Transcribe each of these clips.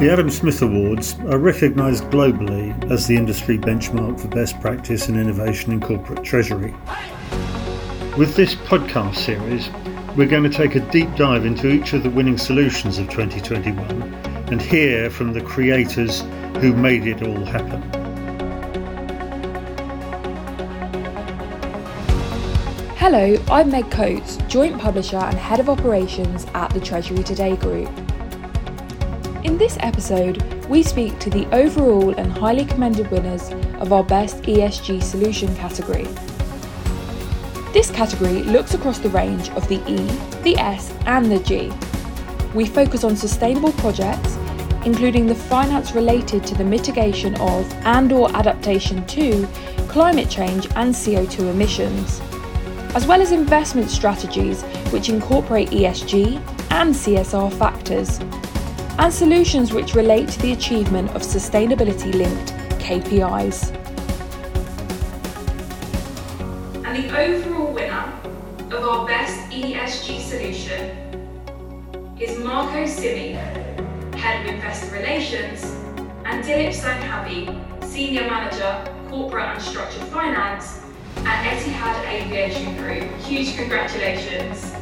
The Adam Smith Awards are recognised globally as the industry benchmark for best practice and innovation in corporate treasury. With this podcast series, we're going to take a deep dive into each of the winning solutions of 2021 and hear from the creators who made it all happen. Hello, I'm Meg Coates, Joint Publisher and Head of Operations at the Treasury Today Group. In this episode, we speak to the overall and highly commended winners of our Best ESG Solution category. This category looks across the range of the E, the S, and the G. We focus on sustainable projects, including the finance related to the mitigation of and or adaptation to climate change and CO2 emissions, as well as investment strategies which incorporate ESG and CSR factors and solutions which relate to the achievement of sustainability linked KPIs. And the overall winner of our best ESG solution is Marco Simi, Head of Investor Relations, and Dilip Sanghavi, Senior Manager, Corporate and Structured Finance at Etihad Aviation Group. Huge congratulations.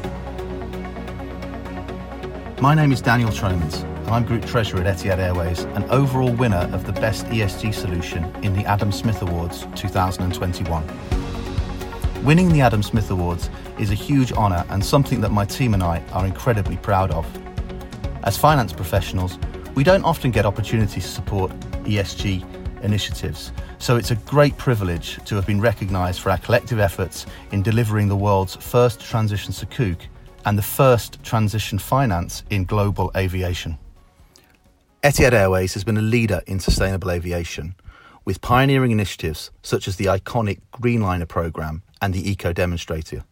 My name is Daniel Tromans I'm Group Treasurer at Etihad Airways and overall winner of the Best ESG Solution in the Adam Smith Awards 2021. Winning the Adam Smith Awards is a huge honour and something that my team and I are incredibly proud of. As finance professionals, we don't often get opportunities to support ESG initiatives, so it's a great privilege to have been recognised for our collective efforts in delivering the world's first transition sukuk and the first transition finance in global aviation. Etihad Airways has been a leader in sustainable aviation, with pioneering initiatives such as the iconic Greenliner programme and the Eco Demonstrator.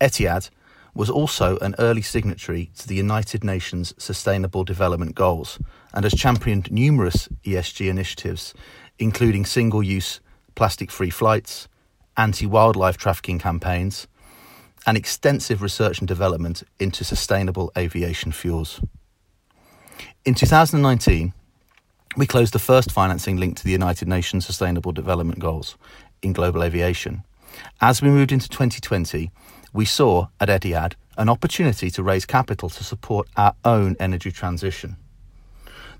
Etihad was also an early signatory to the United Nations Sustainable Development Goals and has championed numerous ESG initiatives, including single use plastic free flights, anti wildlife trafficking campaigns, and extensive research and development into sustainable aviation fuels. In 2019, we closed the first financing linked to the United Nations Sustainable Development Goals in global aviation. As we moved into 2020, we saw at Etihad an opportunity to raise capital to support our own energy transition.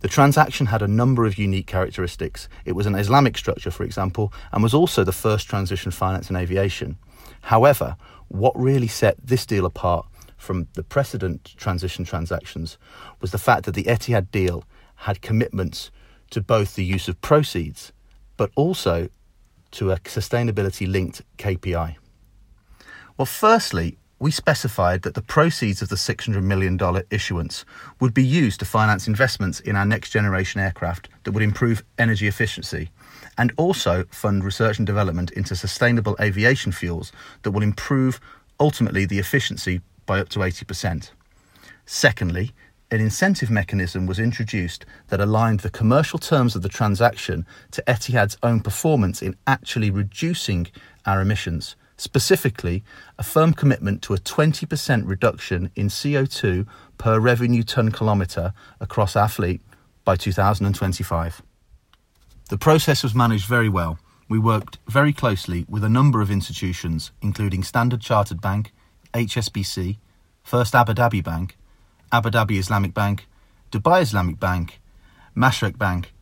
The transaction had a number of unique characteristics. It was an Islamic structure, for example, and was also the first transition finance in aviation. However, what really set this deal apart from the precedent transition transactions was the fact that the Etihad deal had commitments to both the use of proceeds but also to a sustainability linked KPI. Well, firstly, we specified that the proceeds of the $600 million issuance would be used to finance investments in our next generation aircraft that would improve energy efficiency and also fund research and development into sustainable aviation fuels that will improve ultimately the efficiency by up to 80%. Secondly, an incentive mechanism was introduced that aligned the commercial terms of the transaction to Etihad's own performance in actually reducing our emissions. Specifically, a firm commitment to a 20% reduction in CO2 per revenue tonne kilometre across our fleet by 2025. The process was managed very well. We worked very closely with a number of institutions, including Standard Chartered Bank, HSBC, First Abu Dhabi Bank, Abu Dhabi Islamic Bank, Dubai Islamic Bank, Mashreq Bank,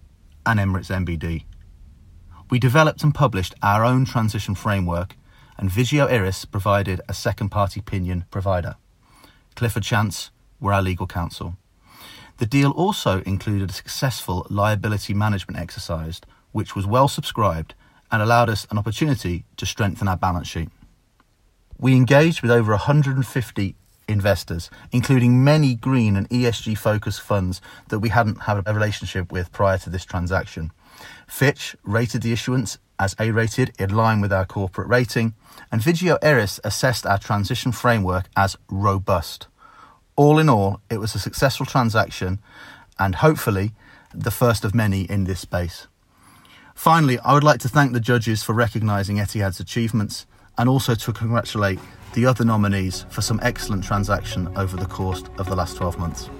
and Emirates NBD. We developed and published our own transition framework, and Vigeo Eiris provided a second party opinion provider. Clifford Chance were our legal counsel. The deal also included a successful liability management exercise, which was well subscribed and allowed us an opportunity to strengthen our balance sheet. We engaged with over 150 investors, including many green and ESG focused funds that we hadn't had a relationship with prior to this transaction. Fitch rated the issuance as A rated in line with our corporate rating, and Vigeo Eiris assessed our transition framework as robust. All in all, it was a successful transaction and hopefully the first of many in this space. Finally, I would like to thank the judges for recognising Etihad's achievements and also to congratulate the other nominees for some excellent transaction over the course of the last 12 months.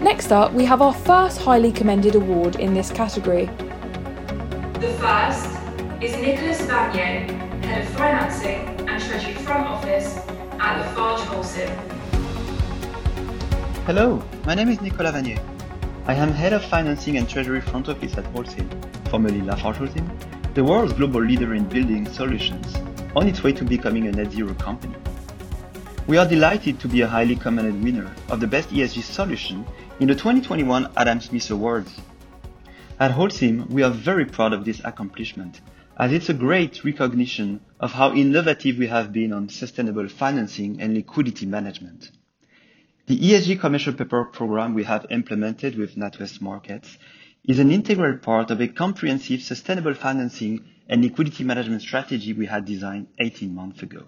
Next up, we have our first highly commended award in this category. The first is Nicholas Vanier, Head of Financing and Treasury Front Office at Lafarge Holcim. Hello, my name is Nicolas Vanier. I am Head of Financing and Treasury Front Office at Holcim, formerly Lafarge Holcim, the world's global leader in building solutions, on its way to becoming a net zero company. We are delighted to be a highly commended winner of the Best ESG Solution in the 2021 Adam Smith Awards. At Holcim, we are very proud of this accomplishment, as it's a great recognition of how innovative we have been on sustainable financing and liquidity management. The ESG commercial paper program we have implemented with NatWest Markets is an integral part of a comprehensive sustainable financing and liquidity management strategy we had designed 18 months ago.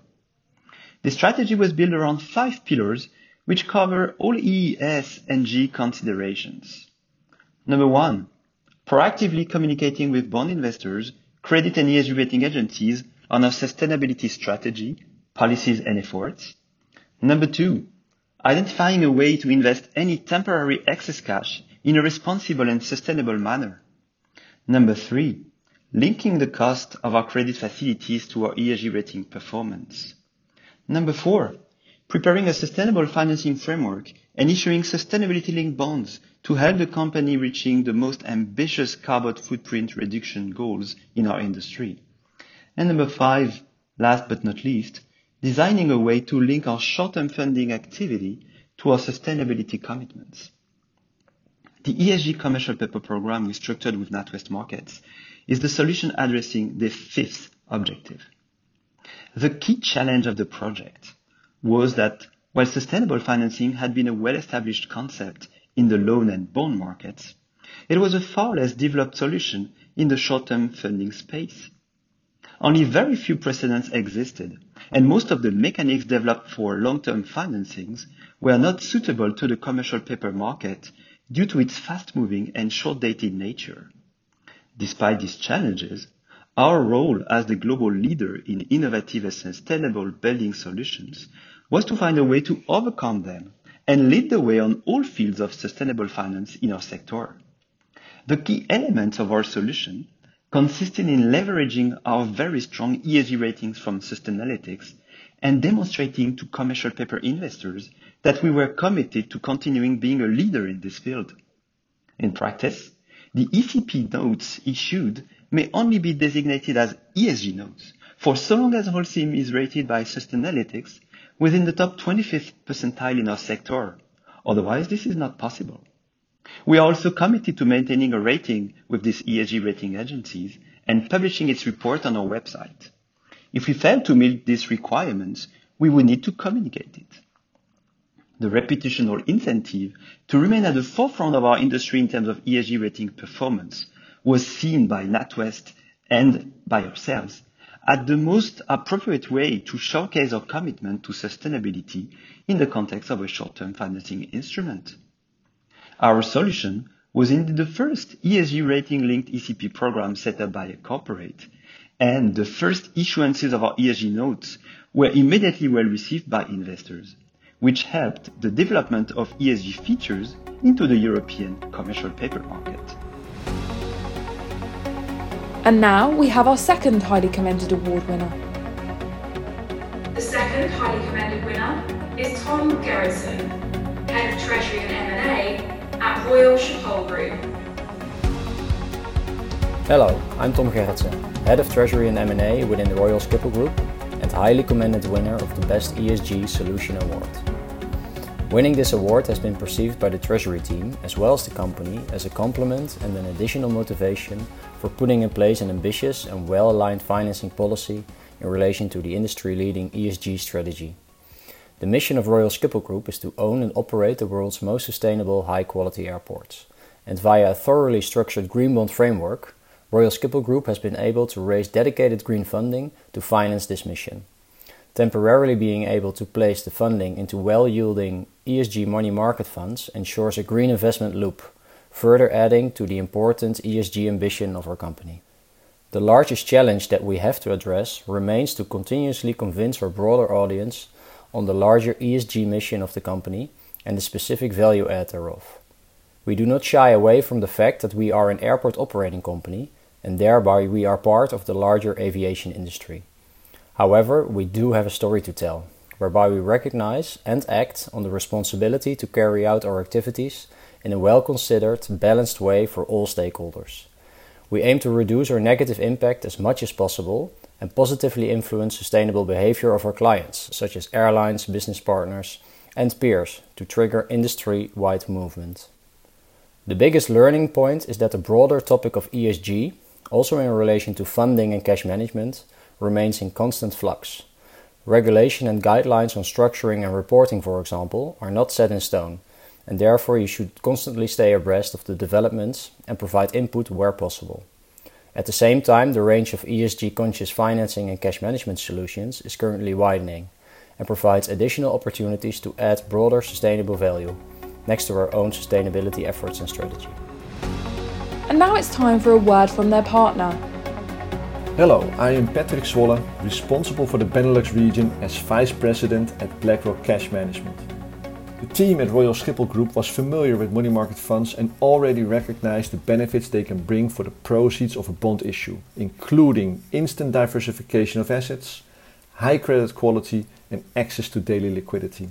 The strategy was built around five pillars which cover all ES and G considerations. Number one, proactively communicating with bond investors, credit and ESG rating agencies on our sustainability strategy, policies and efforts. Number two, identifying a way to invest any temporary excess cash in a responsible and sustainable manner. Number three, linking the cost of our credit facilities to our ESG rating performance. Number four, preparing a sustainable financing framework and issuing sustainability-linked bonds to help the company reaching the most ambitious carbon footprint reduction goals in our industry. And number five, last but not least, designing a way to link our short-term funding activity to our sustainability commitments. The ESG commercial paper program we structured with NatWest Markets is the solution addressing the fifth objective. The key challenge of the project was that while sustainable financing had been a well-established concept in the loan and bond markets, it was a far less developed solution in the short-term funding space. Only very few precedents existed, and most of the mechanics developed for long-term financings were not suitable to the commercial paper market due to its fast-moving and short-dated nature. Despite these challenges, our role as the global leader in innovative and sustainable building solutions was to find a way to overcome them and lead the way on all fields of sustainable finance in our sector. The key elements of our solution consisted in leveraging our very strong ESG ratings from Sustainalytics and demonstrating to commercial paper investors that we were committed to continuing being a leader in this field. In practice, the ECP notes issued may only be designated as ESG notes for so long as Holcim is rated by Sustainalytics within the top 25th percentile in our sector. Otherwise, this is not possible. We are also committed to maintaining a rating with these ESG rating agencies and publishing its report on our website. If we fail to meet these requirements, we will need to communicate it. The reputational incentive to remain at the forefront of our industry in terms of ESG rating performance was seen by NatWest and by ourselves as the most appropriate way to showcase our commitment to sustainability in the context of a short-term financing instrument. Our solution was indeed the first ESG rating-linked ECP program set up by a corporate, and the first issuances of our ESG notes were immediately well received by investors, which helped the development of ESG features into the European commercial paper market. And now we have our second highly commended award winner. The second highly commended winner is Tom Gerritsen, Head of Treasury and M&A at Royal Schiphol Group. Hello, I'm Tom Gerritsen, Head of Treasury and M&A within the Royal Schiphol Group and highly commended winner of the Best ESG Solution Award. Winning this award has been perceived by the Treasury team as well as the company as a compliment and an additional motivation for putting in place an ambitious and well aligned financing policy in relation to the industry leading ESG strategy. The mission of Royal Schiphol Group is to own and operate the world's most sustainable high quality airports. And via a thoroughly structured green bond framework, Royal Schiphol Group has been able to raise dedicated green funding to finance this mission temporarily being able to place the funding into well yielding ESG money market funds ensures a green investment loop, further adding to the important ESG ambition of our company. The largest challenge that we have to address remains to continuously convince our broader audience on the larger ESG mission of the company and the specific value add thereof. We do not shy away from the fact that we are an airport operating company and thereby we are part of the larger aviation industry. However, we do have a story to tell, whereby we recognize and act on the responsibility to carry out our activities in a well considered, balanced way for all stakeholders. We aim to reduce our negative impact as much as possible and positively influence sustainable behavior of our clients, such as airlines, business partners, and peers, to trigger industry wide movement. The biggest learning point is that the broader topic of ESG, also in relation to funding and cash management, remains in constant flux. Regulation and guidelines on structuring and reporting, for example, are not set in stone, and therefore you should constantly stay abreast of the developments and provide input where possible. At the same time, the range of ESG conscious financing and cash management solutions is currently widening and provides additional opportunities to add broader sustainable value next to our own sustainability efforts and strategy. And now it's time for a word from their partner. Hello, I am Patrick Zwolle, responsible for the Benelux region as Vice President at BlackRock Cash Management. The team at Royal Schiphol Group was familiar with money market funds and already recognized the benefits they can bring for the proceeds of a bond issue, including instant diversification of assets, high credit quality, and access to daily liquidity.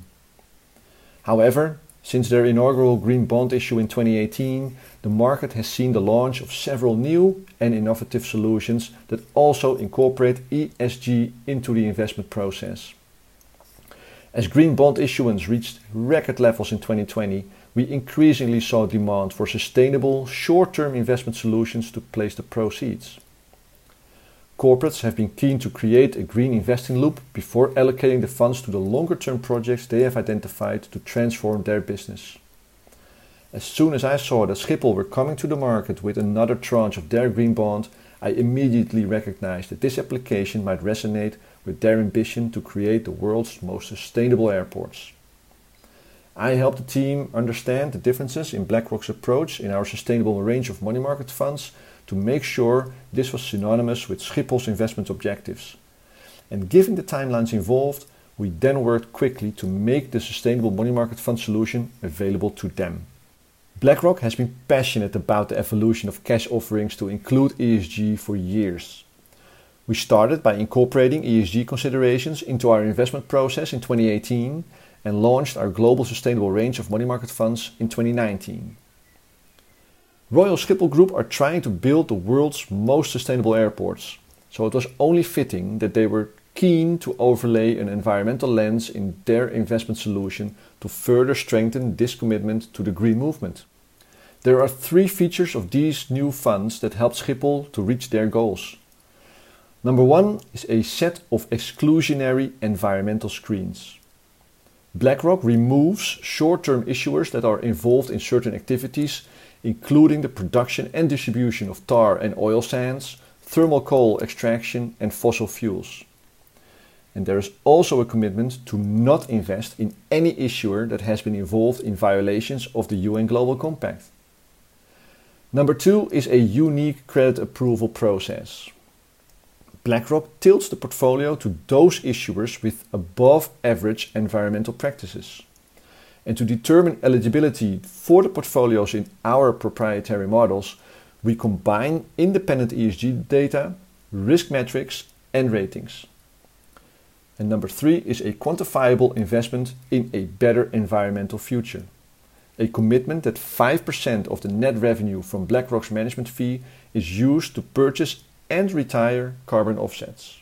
However, since their inaugural green bond issue in 2018, the market has seen the launch of several new and innovative solutions that also incorporate ESG into the investment process. As green bond issuance reached record levels in 2020, we increasingly saw demand for sustainable, short term investment solutions to place the proceeds. Corporates have been keen to create a green investing loop before allocating the funds to the longer term projects they have identified to transform their business. As soon as I saw that Schiphol were coming to the market with another tranche of their green bond, I immediately recognized that this application might resonate with their ambition to create the world's most sustainable airports. I helped the team understand the differences in BlackRock's approach in our sustainable range of money market funds to make sure this was synonymous with Schiphol's investment objectives. And given the timelines involved, we then worked quickly to make the sustainable money market fund solution available to them. BlackRock has been passionate about the evolution of cash offerings to include ESG for years. We started by incorporating ESG considerations into our investment process in 2018 and launched our global sustainable range of money market funds in 2019. Royal Schiphol Group are trying to build the world's most sustainable airports, so it was only fitting that they were keen to overlay an environmental lens in their investment solution to further strengthen this commitment to the green movement. There are three features of these new funds that help Schiphol to reach their goals. Number one is a set of exclusionary environmental screens. BlackRock removes short term issuers that are involved in certain activities including the production and distribution of tar and oil sands, thermal coal extraction, and fossil fuels. And there is also a commitment to not invest in any issuer that has been involved in violations of the UN Global Compact. Number two is a unique credit approval process. BlackRock tilts the portfolio to those issuers with above average environmental practices and to determine eligibility for the portfolios in our proprietary models, we combine independent ESG data, risk metrics, and ratings. And number three is a quantifiable investment in a better environmental future. A commitment that 5% of the net revenue from BlackRock's management fee is used to purchase and retire carbon offsets.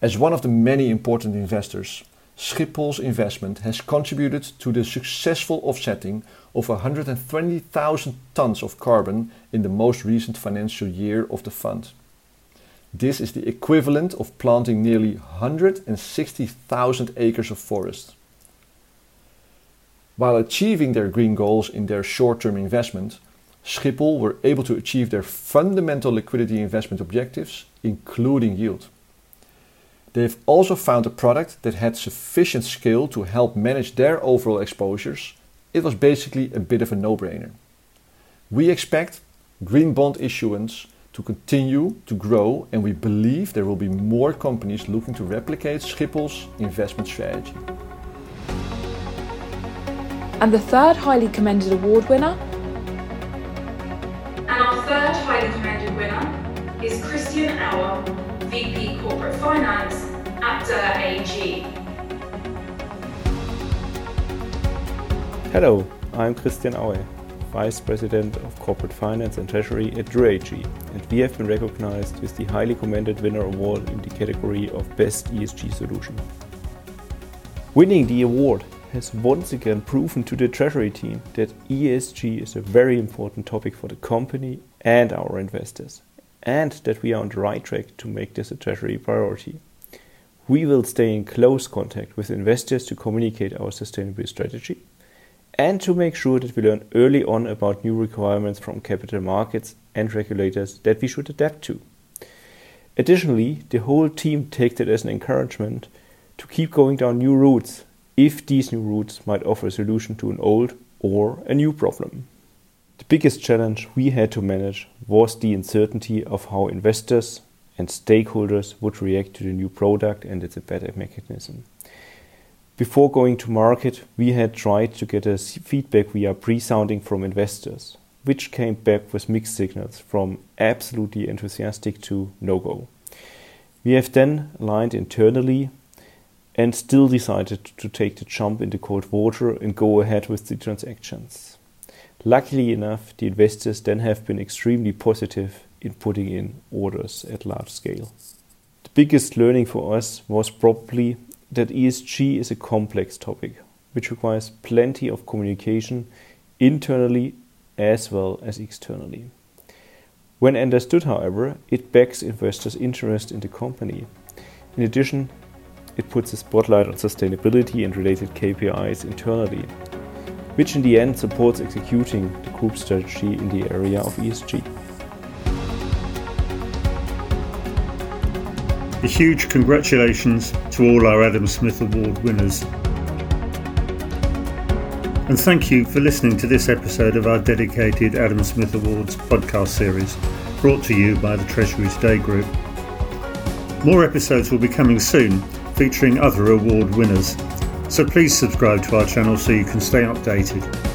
As one of the many important investors, Schiphol's investment has contributed to the successful offsetting of 120,000 tons of carbon in the most recent financial year of the fund. This is the equivalent of planting nearly 160,000 acres of forest. While achieving their green goals in their short term investment, Schiphol were able to achieve their fundamental liquidity investment objectives, including yield. They've also found a product that had sufficient scale to help manage their overall exposures. It was basically a bit of a no brainer. We expect green bond issuance to continue to grow, and we believe there will be more companies looking to replicate Schiphol's investment strategy. And the third highly commended award winner? Hello, I'm Christian Auer, Vice President of Corporate Finance and Treasury at Dürr AG, and we have been recognized with the highly commended winner award in the category of Best ESG Solution. Winning the award has once again proven to the Treasury team that ESG is a very important topic for the company and our investors, and that we are on the right track to make this a Treasury priority. We will stay in close contact with investors to communicate our sustainability strategy and to make sure that we learn early on about new requirements from capital markets and regulators that we should adapt to. Additionally, the whole team takes it as an encouragement to keep going down new routes if these new routes might offer a solution to an old or a new problem. The biggest challenge we had to manage was the uncertainty of how investors and stakeholders would react to the new product and its embedded mechanism. Before going to market, we had tried to get a feedback via pre-sounding from investors, which came back with mixed signals from absolutely enthusiastic to no-go. We have then aligned internally and still decided to take the jump into cold water and go ahead with the transactions. Luckily enough, the investors then have been extremely positive in putting in orders at large scale. The biggest learning for us was probably that ESG is a complex topic, which requires plenty of communication internally as well as externally. When understood, however, it backs investors' interest in the company. In addition, it puts a spotlight on sustainability and related KPIs internally, which in the end supports executing the group strategy in the area of ESG. A huge congratulations to all our Adam Smith Award winners. And thank you for listening to this episode of our dedicated Adam Smith Awards podcast series, brought to you by the Treasury Today Group. More episodes will be coming soon featuring other award winners. So please subscribe to our channel so you can stay updated.